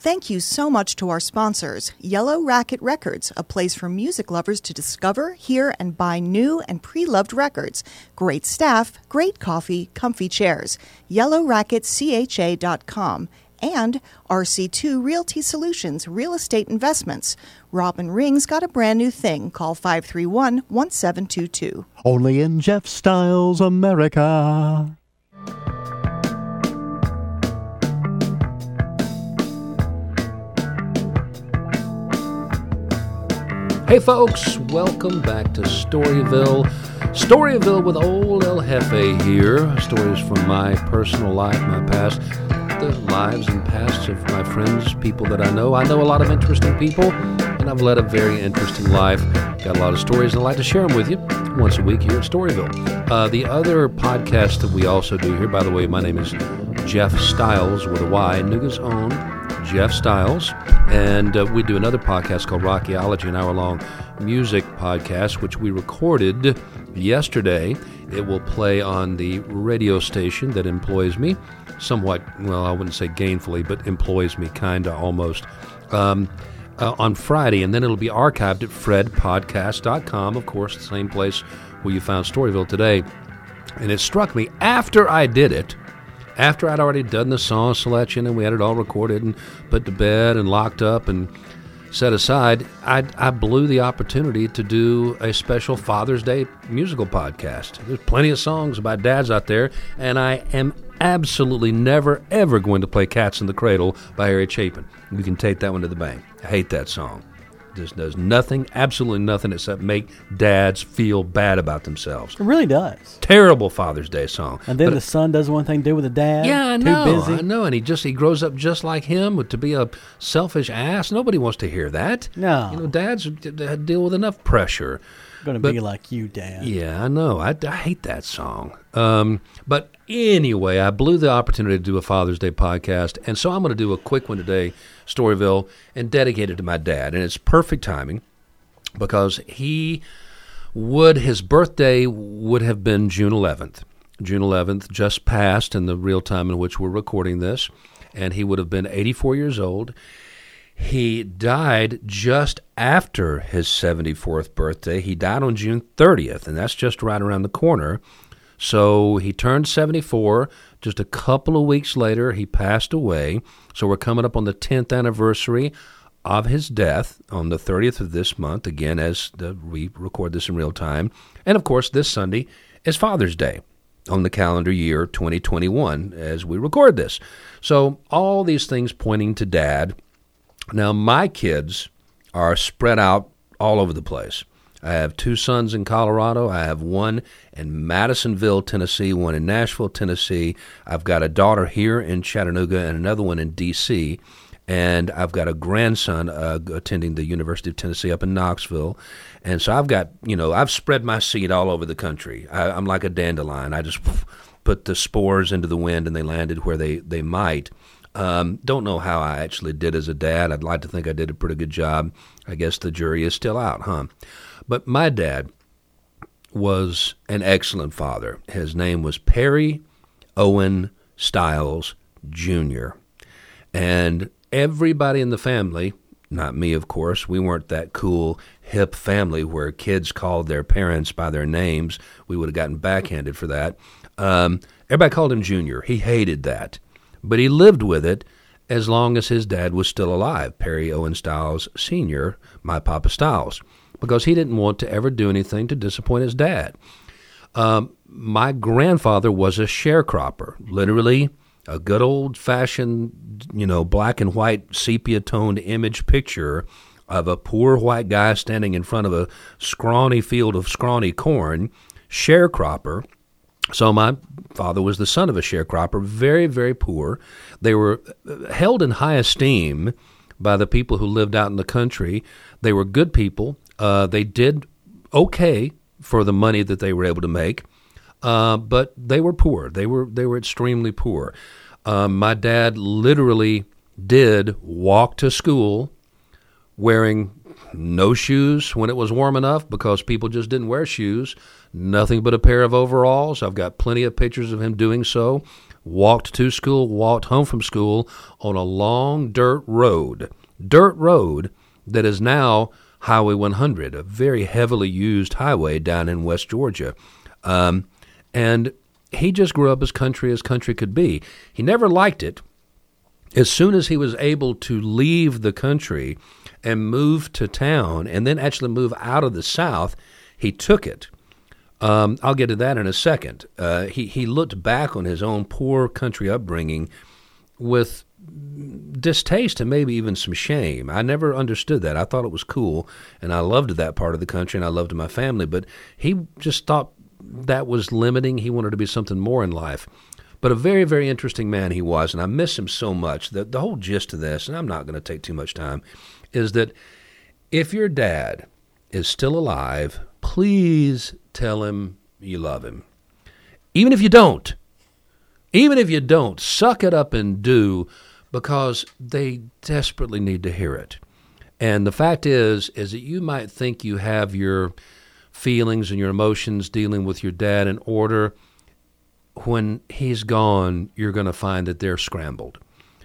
Thank you so much to our sponsors Yellow Racket Records, a place for music lovers to discover, hear, and buy new and pre loved records. Great staff, great coffee, comfy chairs. YellowRacketCHA.com. And RC2 Realty Solutions, Real Estate Investments. Robin Ring's got a brand new thing. Call 531 1722. Only in Jeff Styles America. Hey folks, welcome back to Storyville. Storyville with old El Jefe here. Stories from my personal life, my past, the lives and pasts of my friends, people that I know. I know a lot of interesting people, and I've led a very interesting life. Got a lot of stories, and I'd like to share them with you once a week here at Storyville. Uh, the other podcast that we also do here, by the way, my name is Jeff Styles with a Y, Nooga's own Jeff Stiles, And uh, we do another podcast called Rockyology, an hour long music podcast, which we recorded yesterday. It will play on the radio station that employs me somewhat, well, I wouldn't say gainfully, but employs me kind of almost. Um, uh, on Friday, and then it'll be archived at fredpodcast.com, of course, the same place where you found Storyville today. And it struck me after I did it, after I'd already done the song selection and we had it all recorded and put to bed and locked up and set aside, I, I blew the opportunity to do a special Father's Day musical podcast. There's plenty of songs about dads out there, and I am absolutely never, ever going to play Cats in the Cradle by Harry Chapin. You can take that one to the bank. I hate that song just does nothing, absolutely nothing, except make dads feel bad about themselves. It really does. Terrible Father's Day song. And then But- the son does one thing to do with the dad. yeah, I Too know. busy. I know, and he just he grows up just like him to be a selfish ass. Nobody wants to hear that. No. you know, dads deal with enough pressure. Going to but- be like you, Dan. Yeah, I know. I, I hate that song. Um, but anyway, I blew the opportunity to do a Father's Day podcast, and so I'm going to do a quick one today, Storyville, and dedicate it to my dad. And it's perfect timing because he would his birthday would have been June 11th. June 11th just passed in the real time in which we're recording this, and he would have been 84 years old. He died just after his 74th birthday. He died on June 30th, and that's just right around the corner. So he turned 74. Just a couple of weeks later, he passed away. So we're coming up on the 10th anniversary of his death on the 30th of this month, again, as the, we record this in real time. And of course, this Sunday is Father's Day on the calendar year 2021 as we record this. So all these things pointing to dad. Now, my kids are spread out all over the place. I have two sons in Colorado. I have one in Madisonville, Tennessee, one in Nashville, Tennessee. I've got a daughter here in Chattanooga and another one in D.C. And I've got a grandson uh, attending the University of Tennessee up in Knoxville. And so I've got, you know, I've spread my seed all over the country. I, I'm like a dandelion. I just put the spores into the wind and they landed where they, they might. Um, don't know how I actually did as a dad. I'd like to think I did a pretty good job. I guess the jury is still out, huh? But my dad was an excellent father. His name was Perry Owen Stiles Jr. And everybody in the family, not me, of course, we weren't that cool, hip family where kids called their parents by their names. We would have gotten backhanded for that. Um, everybody called him Junior. He hated that. But he lived with it as long as his dad was still alive, Perry Owen Stiles Sr., my Papa Stiles, because he didn't want to ever do anything to disappoint his dad. Um, my grandfather was a sharecropper, literally a good old fashioned, you know, black and white sepia toned image picture of a poor white guy standing in front of a scrawny field of scrawny corn, sharecropper. So my father was the son of a sharecropper, very, very poor. They were uh, held in high esteem by the people who lived out in the country. They were good people. Uh, they did okay for the money that they were able to make, uh, but they were poor. They were they were extremely poor. Um, my dad literally did walk to school wearing no shoes when it was warm enough because people just didn't wear shoes. Nothing but a pair of overalls. I've got plenty of pictures of him doing so walked to school, walked home from school on a long dirt road. Dirt road that is now Highway 100, a very heavily used highway down in West Georgia. Um, and he just grew up as country as country could be. He never liked it. As soon as he was able to leave the country and move to town and then actually move out of the South, he took it. Um, I'll get to that in a second. Uh, he, he looked back on his own poor country upbringing with distaste and maybe even some shame. I never understood that. I thought it was cool, and I loved that part of the country, and I loved my family. But he just thought that was limiting. He wanted to be something more in life. But a very, very interesting man he was, and I miss him so much. The, the whole gist of this, and I'm not going to take too much time, is that if your dad is still alive, please tell him you love him. Even if you don't, even if you don't, suck it up and do because they desperately need to hear it. And the fact is is that you might think you have your feelings and your emotions dealing with your dad in order when he's gone, you're going to find that they're scrambled.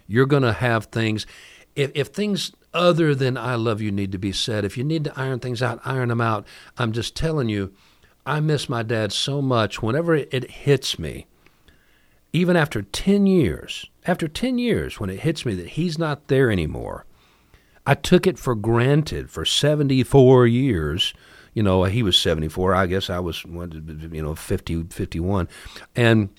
You're going to have things if if things other than I love you need to be said, if you need to iron things out, iron them out. I'm just telling you, I miss my dad so much whenever it hits me even after 10 years, after 10 years, when it hits me that he's not there anymore, I took it for granted for 74 years. You know, he was 74. I guess I was, you know, 50, 51. And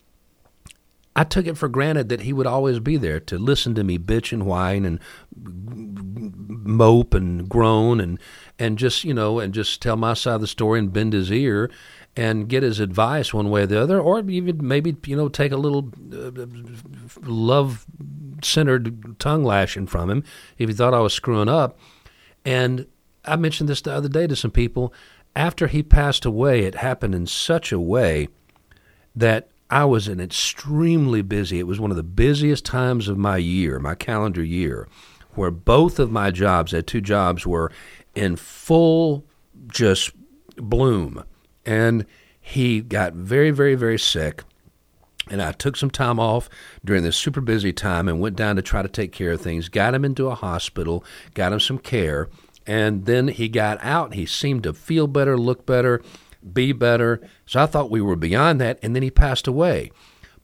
I took it for granted that he would always be there to listen to me bitch and whine and mope and groan and, and just, you know, and just tell my side of the story and bend his ear and get his advice one way or the other, or even maybe you know take a little uh, love centered tongue lashing from him if he thought I was screwing up. And I mentioned this the other day to some people. After he passed away, it happened in such a way that I was an extremely busy. It was one of the busiest times of my year, my calendar year, where both of my jobs, had two jobs, were in full just bloom and he got very, very, very sick. And I took some time off during this super busy time and went down to try to take care of things. Got him into a hospital, got him some care, and then he got out. He seemed to feel better, look better, be better. So I thought we were beyond that, and then he passed away.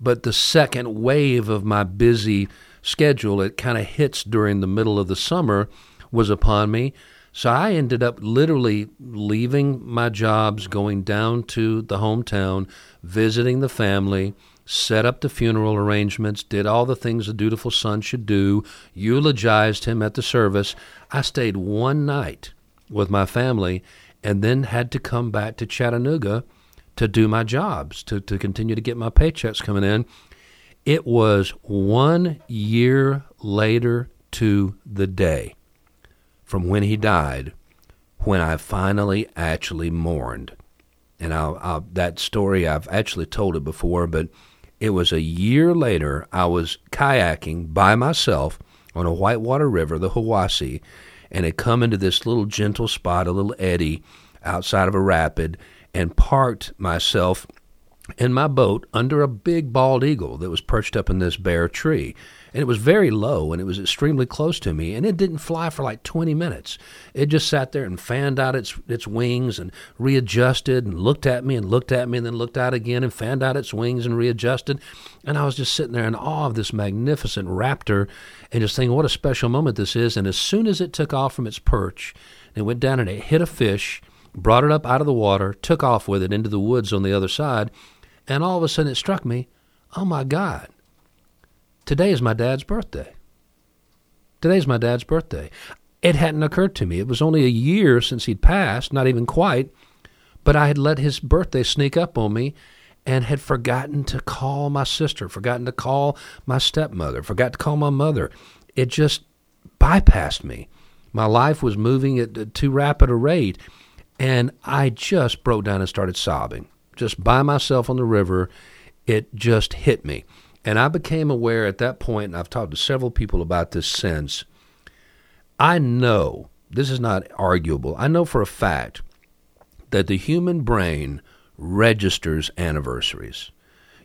But the second wave of my busy schedule, it kind of hits during the middle of the summer, was upon me. So I ended up literally leaving my jobs, going down to the hometown, visiting the family, set up the funeral arrangements, did all the things a dutiful son should do, eulogized him at the service. I stayed one night with my family and then had to come back to Chattanooga to do my jobs, to, to continue to get my paychecks coming in. It was one year later to the day from when he died when I finally actually mourned. And I'll, I'll, that story, I've actually told it before, but it was a year later. I was kayaking by myself on a whitewater river, the Hiwassee, and had come into this little gentle spot, a little eddy outside of a rapid, and parked myself in my boat under a big bald eagle that was perched up in this bare tree and it was very low and it was extremely close to me and it didn't fly for like 20 minutes. It just sat there and fanned out its its wings and readjusted and looked at me and looked at me and then looked out again and fanned out its wings and readjusted. And i was just sitting there in awe of this magnificent raptor and just thinking what a special moment this is. And as soon as it took off from its perch it went down and it hit a fish brought it up out of the water took off with it into the woods on the other side and all of a sudden it struck me oh my god Today is my dad's birthday. Today's my dad's birthday. It hadn't occurred to me. It was only a year since he'd passed, not even quite, but I had let his birthday sneak up on me and had forgotten to call my sister, forgotten to call my stepmother, forgot to call my mother. It just bypassed me. My life was moving at too rapid a rate, and I just broke down and started sobbing. Just by myself on the river, it just hit me. And I became aware at that point, and I've talked to several people about this since. I know, this is not arguable, I know for a fact that the human brain registers anniversaries.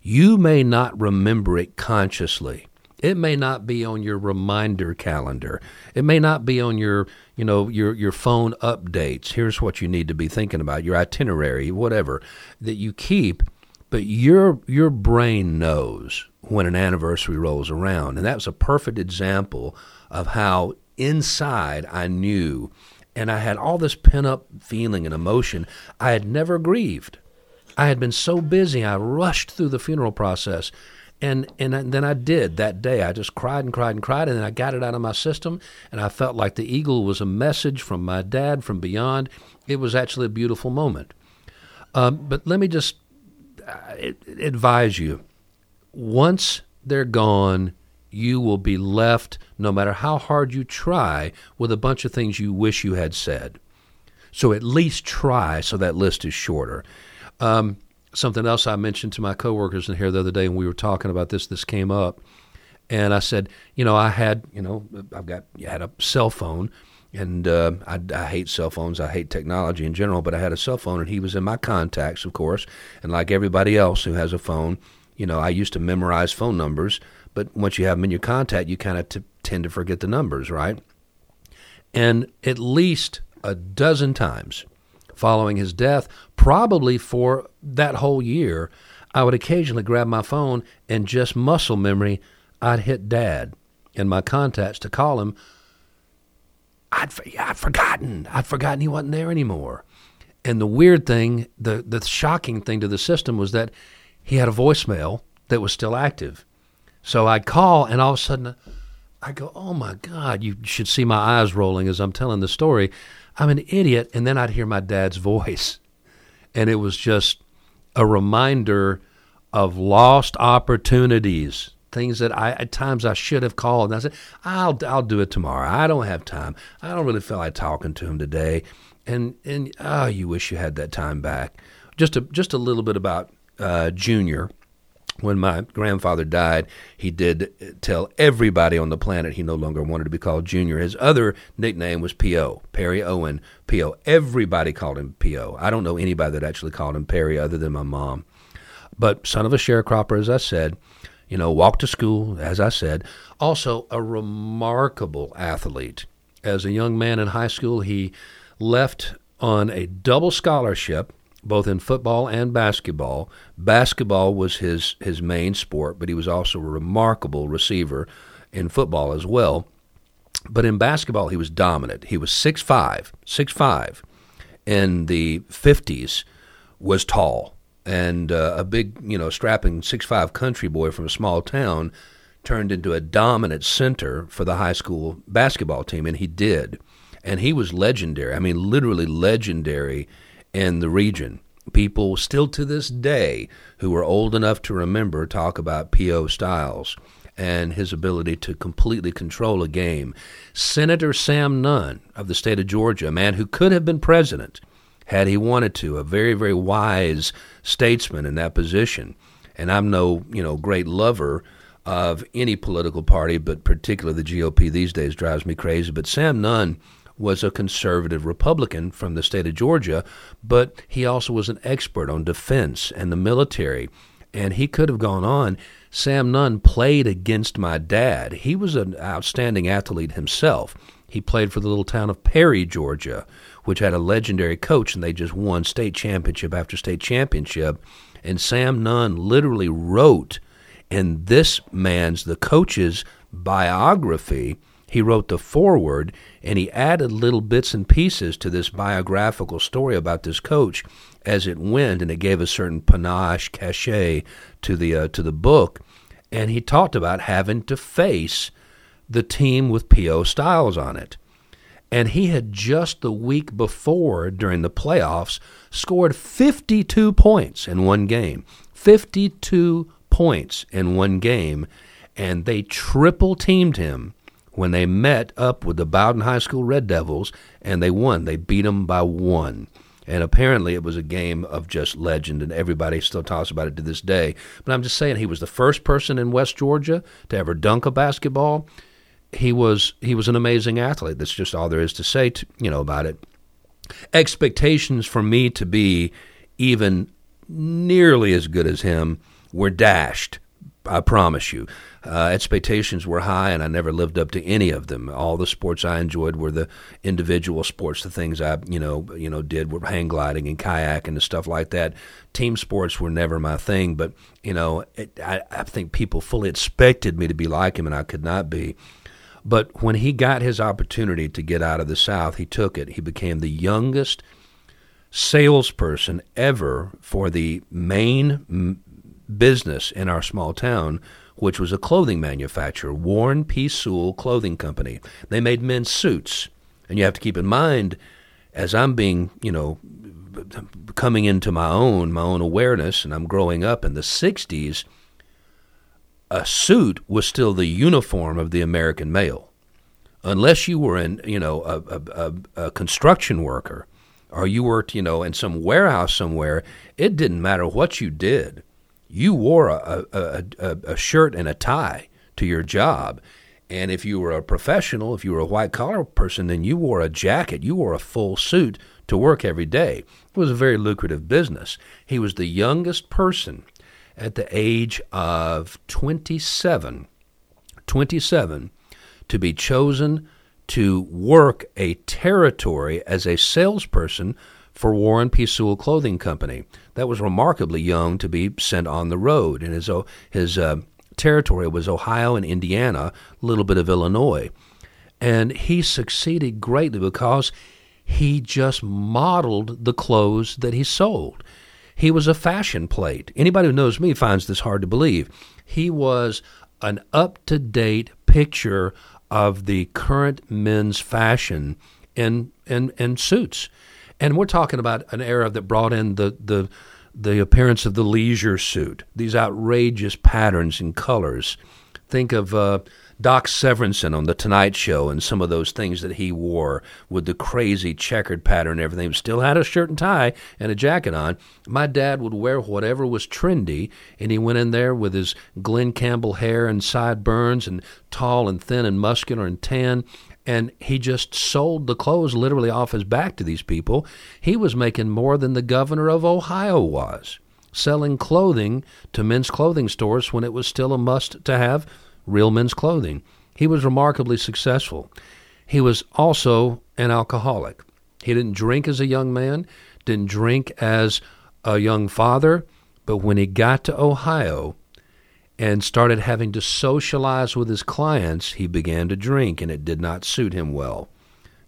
You may not remember it consciously. It may not be on your reminder calendar. It may not be on your, you know, your your phone updates. Here's what you need to be thinking about, your itinerary, whatever that you keep, but your your brain knows when an anniversary rolls around. And that was a perfect example of how inside I knew and I had all this pent up feeling and emotion. I had never grieved. I had been so busy, I rushed through the funeral process. And, and then I did that day. I just cried and cried and cried, and then I got it out of my system, and I felt like the eagle was a message from my dad from beyond. It was actually a beautiful moment. Um, but let me just uh, advise you once they're gone, you will be left, no matter how hard you try, with a bunch of things you wish you had said. So at least try so that list is shorter. Um, something else I mentioned to my coworkers in here the other day when we were talking about this, this came up. And I said, you know, I had, you know, I've got, I had a cell phone and uh, I, I, hate cell phones. I hate technology in general, but I had a cell phone, and he was in my contacts, of course. And like everybody else who has a phone, you know, I used to memorize phone numbers, but once you have them in your contact, you kind of t- tend to forget the numbers, right? And at least a dozen times following his death, probably for that whole year, I would occasionally grab my phone and just muscle memory, I'd hit dad in my contacts to call him. I'd, I'd forgotten. I'd forgotten he wasn't there anymore. And the weird thing, the, the shocking thing to the system was that he had a voicemail that was still active. So I'd call, and all of a sudden, I go, "Oh my God!" You should see my eyes rolling as I'm telling the story. I'm an idiot, and then I'd hear my dad's voice, and it was just a reminder of lost opportunities, things that I at times I should have called. And I said, "I'll I'll do it tomorrow. I don't have time. I don't really feel like talking to him today." And and oh, you wish you had that time back. Just a just a little bit about uh, Junior, when my grandfather died, he did tell everybody on the planet he no longer wanted to be called Junior. His other nickname was P.O., Perry Owen P.O. Everybody called him P.O. I don't know anybody that actually called him Perry other than my mom. But son of a sharecropper, as I said, you know, walked to school, as I said. Also, a remarkable athlete. As a young man in high school, he left on a double scholarship both in football and basketball. Basketball was his, his main sport, but he was also a remarkable receiver in football as well. But in basketball, he was dominant. He was 6'5, 6'5. In the 50s, was tall and uh, a big, you know, strapping 6'5 country boy from a small town turned into a dominant center for the high school basketball team, and he did. And he was legendary. I mean, literally legendary in the region. People still to this day who are old enough to remember talk about P.O. Styles and his ability to completely control a game. Senator Sam Nunn of the state of Georgia, a man who could have been president had he wanted to, a very, very wise statesman in that position. And I'm no, you know, great lover of any political party, but particularly the GOP these days drives me crazy. But Sam Nunn was a conservative Republican from the state of Georgia, but he also was an expert on defense and the military. And he could have gone on. Sam Nunn played against my dad. He was an outstanding athlete himself. He played for the little town of Perry, Georgia, which had a legendary coach, and they just won state championship after state championship. And Sam Nunn literally wrote in this man's, the coach's biography, he wrote the foreword and he added little bits and pieces to this biographical story about this coach as it went, and it gave a certain panache, cachet to the uh, to the book. And he talked about having to face the team with P.O. Styles on it. And he had just the week before, during the playoffs, scored 52 points in one game. 52 points in one game. And they triple teamed him when they met up with the Bowdon High School Red Devils and they won. They beat them by one. And apparently it was a game of just legend, and everybody still talks about it to this day. But I'm just saying, he was the first person in West Georgia to ever dunk a basketball. He was he was an amazing athlete. That's just all there is to say, to, you know, about it. Expectations for me to be even nearly as good as him were dashed. I promise you. Uh, expectations were high, and I never lived up to any of them. All the sports I enjoyed were the individual sports. The things I, you know, you know, did were hang gliding and kayaking and stuff like that. Team sports were never my thing, but you know, it, I, I think people fully expected me to be like him, and I could not be. But when he got his opportunity to get out of the South, he took it. He became the youngest salesperson ever for the main m- business in our small town, which was a clothing manufacturer, Warren P. Sewell Clothing Company. They made men's suits. And you have to keep in mind, as I'm being, you know, coming into my own, my own awareness, and I'm growing up in the 60s, a suit was still the uniform of the American male. Unless you were in, you know, a, a, a, a construction worker or you worked, you know, in some warehouse somewhere, it didn't matter what you did. You wore a, a, a, a shirt and a tie to your job. And if you were a professional, if you were a white collar person, then you wore a jacket, you wore a full suit to work every day. It was a very lucrative business. He was the youngest person at the age of 27, 27 to be chosen to work a territory as a salesperson for Warren P. Sewell Clothing Company. That was remarkably young to be sent on the road, and his his uh, territory was Ohio and Indiana, a little bit of Illinois, and he succeeded greatly because he just modeled the clothes that he sold. He was a fashion plate. Anybody who knows me finds this hard to believe. He was an up to date picture of the current men's fashion in, in, in suits. And we're talking about an era that brought in the, the, the appearance of the leisure suit, these outrageous patterns and colors. Think of uh, Doc Severinsen on The Tonight Show and some of those things that he wore with the crazy checkered pattern and everything. Still had a shirt and tie and a jacket on. My dad would wear whatever was trendy, and he went in there with his Glen Campbell hair and sideburns and tall and thin and muscular and tan. And he just sold the clothes literally off his back to these people. He was making more than the governor of Ohio was selling clothing to men's clothing stores when it was still a must to have real men's clothing. He was remarkably successful. He was also an alcoholic. He didn't drink as a young man, didn't drink as a young father, but when he got to Ohio and started having to socialize with his clients, he began to drink, and it did not suit him well.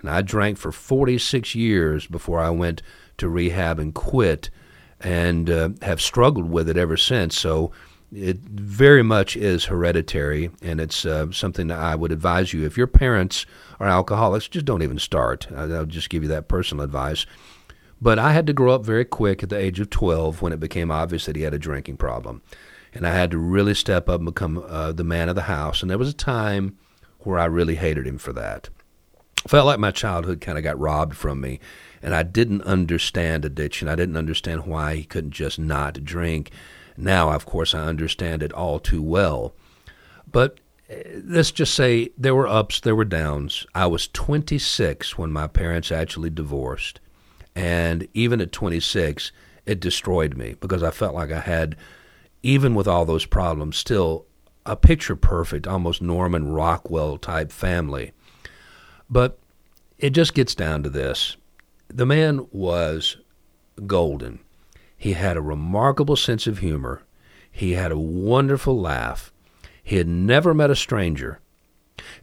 And I drank for 46 years before I went to rehab and quit, and uh, have struggled with it ever since. So it very much is hereditary, and it's uh, something that I would advise you. If your parents are alcoholics, just don't even start. I'll just give you that personal advice. But I had to grow up very quick at the age of 12 when it became obvious that he had a drinking problem. And I had to really step up and become uh, the man of the house. And there was a time where I really hated him for that. Felt like my childhood kind of got robbed from me, and I didn't understand addiction. I didn't understand why he couldn't just not drink. Now, of course, I understand it all too well. But eh, let's just say there were ups, there were downs. I was 26 when my parents actually divorced. And even at 26, it destroyed me because I felt like I had, even with all those problems, still a picture perfect, almost Norman Rockwell type family. But it just gets down to this the man was golden. He had a remarkable sense of humor. He had a wonderful laugh. He had never met a stranger.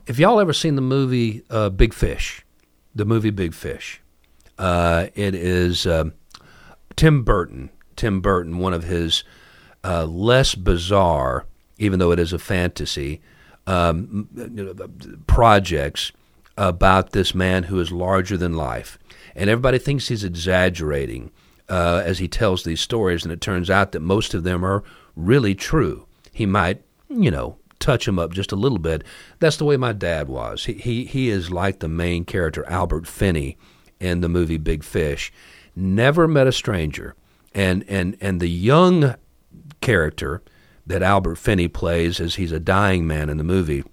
If y'all ever seen the movie uh, Big Fish, the movie Big Fish, uh, it is uh, Tim Burton. Tim Burton, one of his uh, less bizarre, even though it is a fantasy, um, projects about this man who is larger than life. And everybody thinks he's exaggerating uh, as he tells these stories, and it turns out that most of them are really true. He might, you know, touch him up just a little bit. That's the way my dad was. He he, he is like the main character, Albert Finney, in the movie Big Fish. Never met a stranger, and and and the young character that Albert Finney plays as he's a dying man in the movie.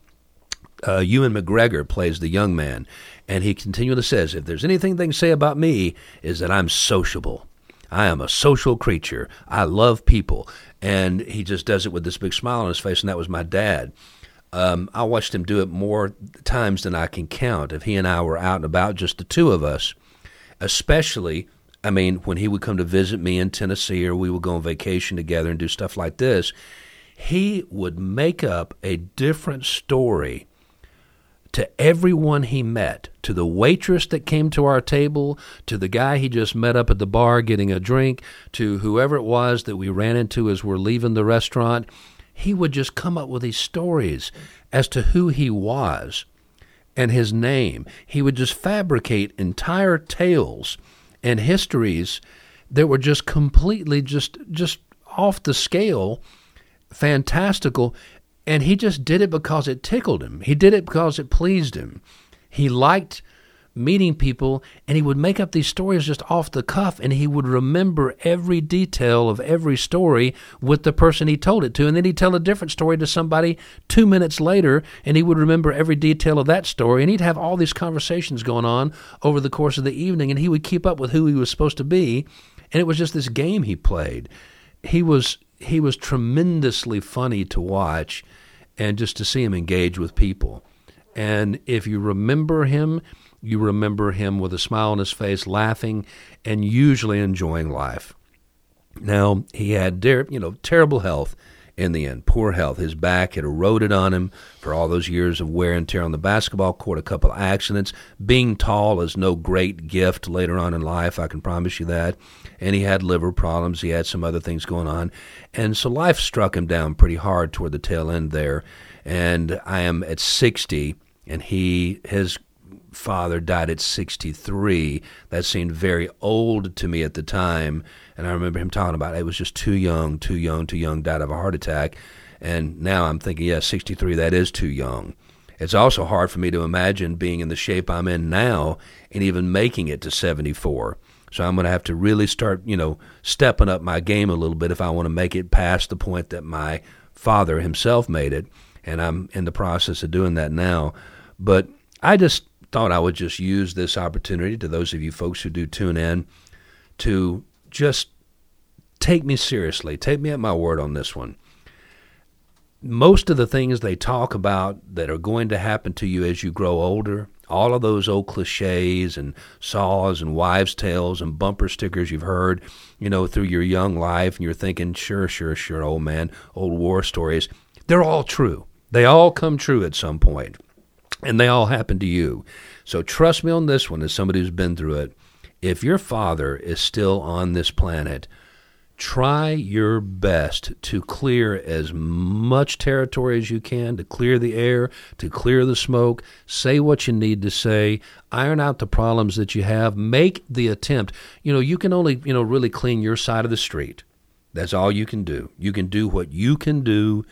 Uh, Ewan McGregor plays the young man, and he continually says, "If there's anything they can say about me, is that I'm sociable." I am a social creature. I love people. And he just does it with this big smile on his face, and that was my dad. Um, I watched him do it more times than I can count. If he and I were out and about, just the two of us, especially, I mean, when he would come to visit me in Tennessee or we would go on vacation together and do stuff like this, he would make up a different story to everyone he met, to the waitress that came to our table, to the guy he just met up at the bar getting a drink, to whoever it was that we ran into as we're leaving the restaurant, he would just come up with these stories as to who he was and his name. He would just fabricate entire tales and histories that were just completely just just off the scale, fantastical, and he just did it because it tickled him. He did it because it pleased him. He liked meeting people and he would make up these stories just off the cuff and he would remember every detail of every story with the person he told it to and then he'd tell a different story to somebody 2 minutes later and he would remember every detail of that story and he'd have all these conversations going on over the course of the evening and he would keep up with who he was supposed to be and it was just this game he played he was he was tremendously funny to watch and just to see him engage with people and if you remember him you remember him with a smile on his face, laughing, and usually enjoying life. Now, he had, you know, terrible health in the end, poor health. His back had eroded on him for all those years of wear and tear on the basketball court, a couple of accidents. Being tall is no great gift later on in life, I can promise you that. And he had liver problems, he had some other things going on. And so life struck him down pretty hard toward the tail end there. And I am at 60, and he, his father died at 63. That seemed very old to me at the time. And I remember him talking about it. it was just too young, too young, too young, died of a heart attack. And now I'm thinking, yeah, 63, that is too young. It's also hard for me to imagine being in the shape I'm in now and even making it to 74. So I'm going to have to really start, you know, stepping up my game a little bit if I want to make it past the point that my father himself made it. And I'm in the process of doing that now. But I just thought I would just use this opportunity to those of you folks who do tune in to just take me seriously. Take me at my word on this one. Most of the things they talk about that are going to happen to you as you grow older, all of those old cliches and saws and wives' tales and bumper stickers you've heard, you know, through your young life, and you're thinking, sure, sure, sure, old man, old war stories, they're all true. They all come true at some point and they all happen to you. So trust me on this one as somebody who's been through it. If your father is still on this planet, try your best to clear as much territory as you can, to clear the air, to clear the smoke, say what you need to say, iron out the problems that you have, make the attempt. You know, you can only, you know, really clean your side of the street. That's all you can do. You can do what you can do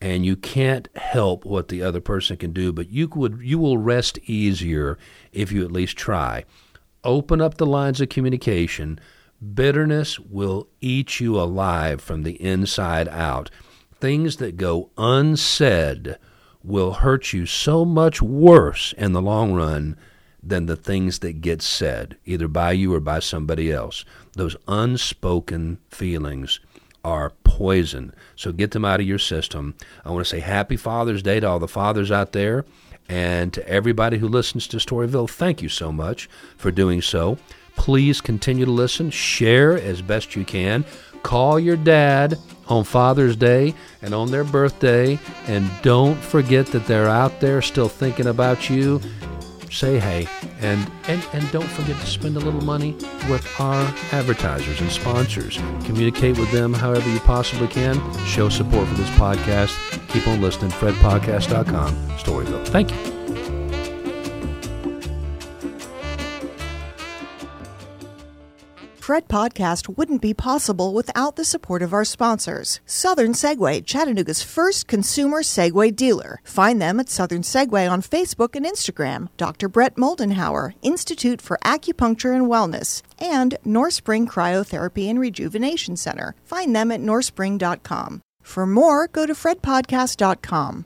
and you can't help what the other person can do, but you would you will rest easier if you at least try. Open up the lines of communication. Bitterness will eat you alive from the inside out. Things that go unsaid will hurt you so much worse in the long run than the things that get said, either by you or by somebody else. Those unspoken feelings are poison. So get them out of your system. I want to say happy Father's Day to all the fathers out there. And to everybody who listens to Storyville, thank you so much for doing so. Please continue to listen, share as best you can. Call your dad on Father's Day and on their birthday, and don't forget that they're out there still thinking about you say hey, and, and, and don't forget to spend a little money with our advertisers and sponsors. Communicate with them however you possibly can. Show support for this podcast. Keep on listening. FredPodcast.com, Storyville. Thank you. Fred Podcast wouldn't be possible without the support of our sponsors. Southern Segway, Chattanooga's first consumer Segway dealer. Find them at Southern Segway on Facebook and Instagram. Dr. Brett Moldenhauer, Institute for Acupuncture and Wellness, and North Spring Cryotherapy and Rejuvenation Center. Find them at northspring.com. For more, go to fredpodcast.com.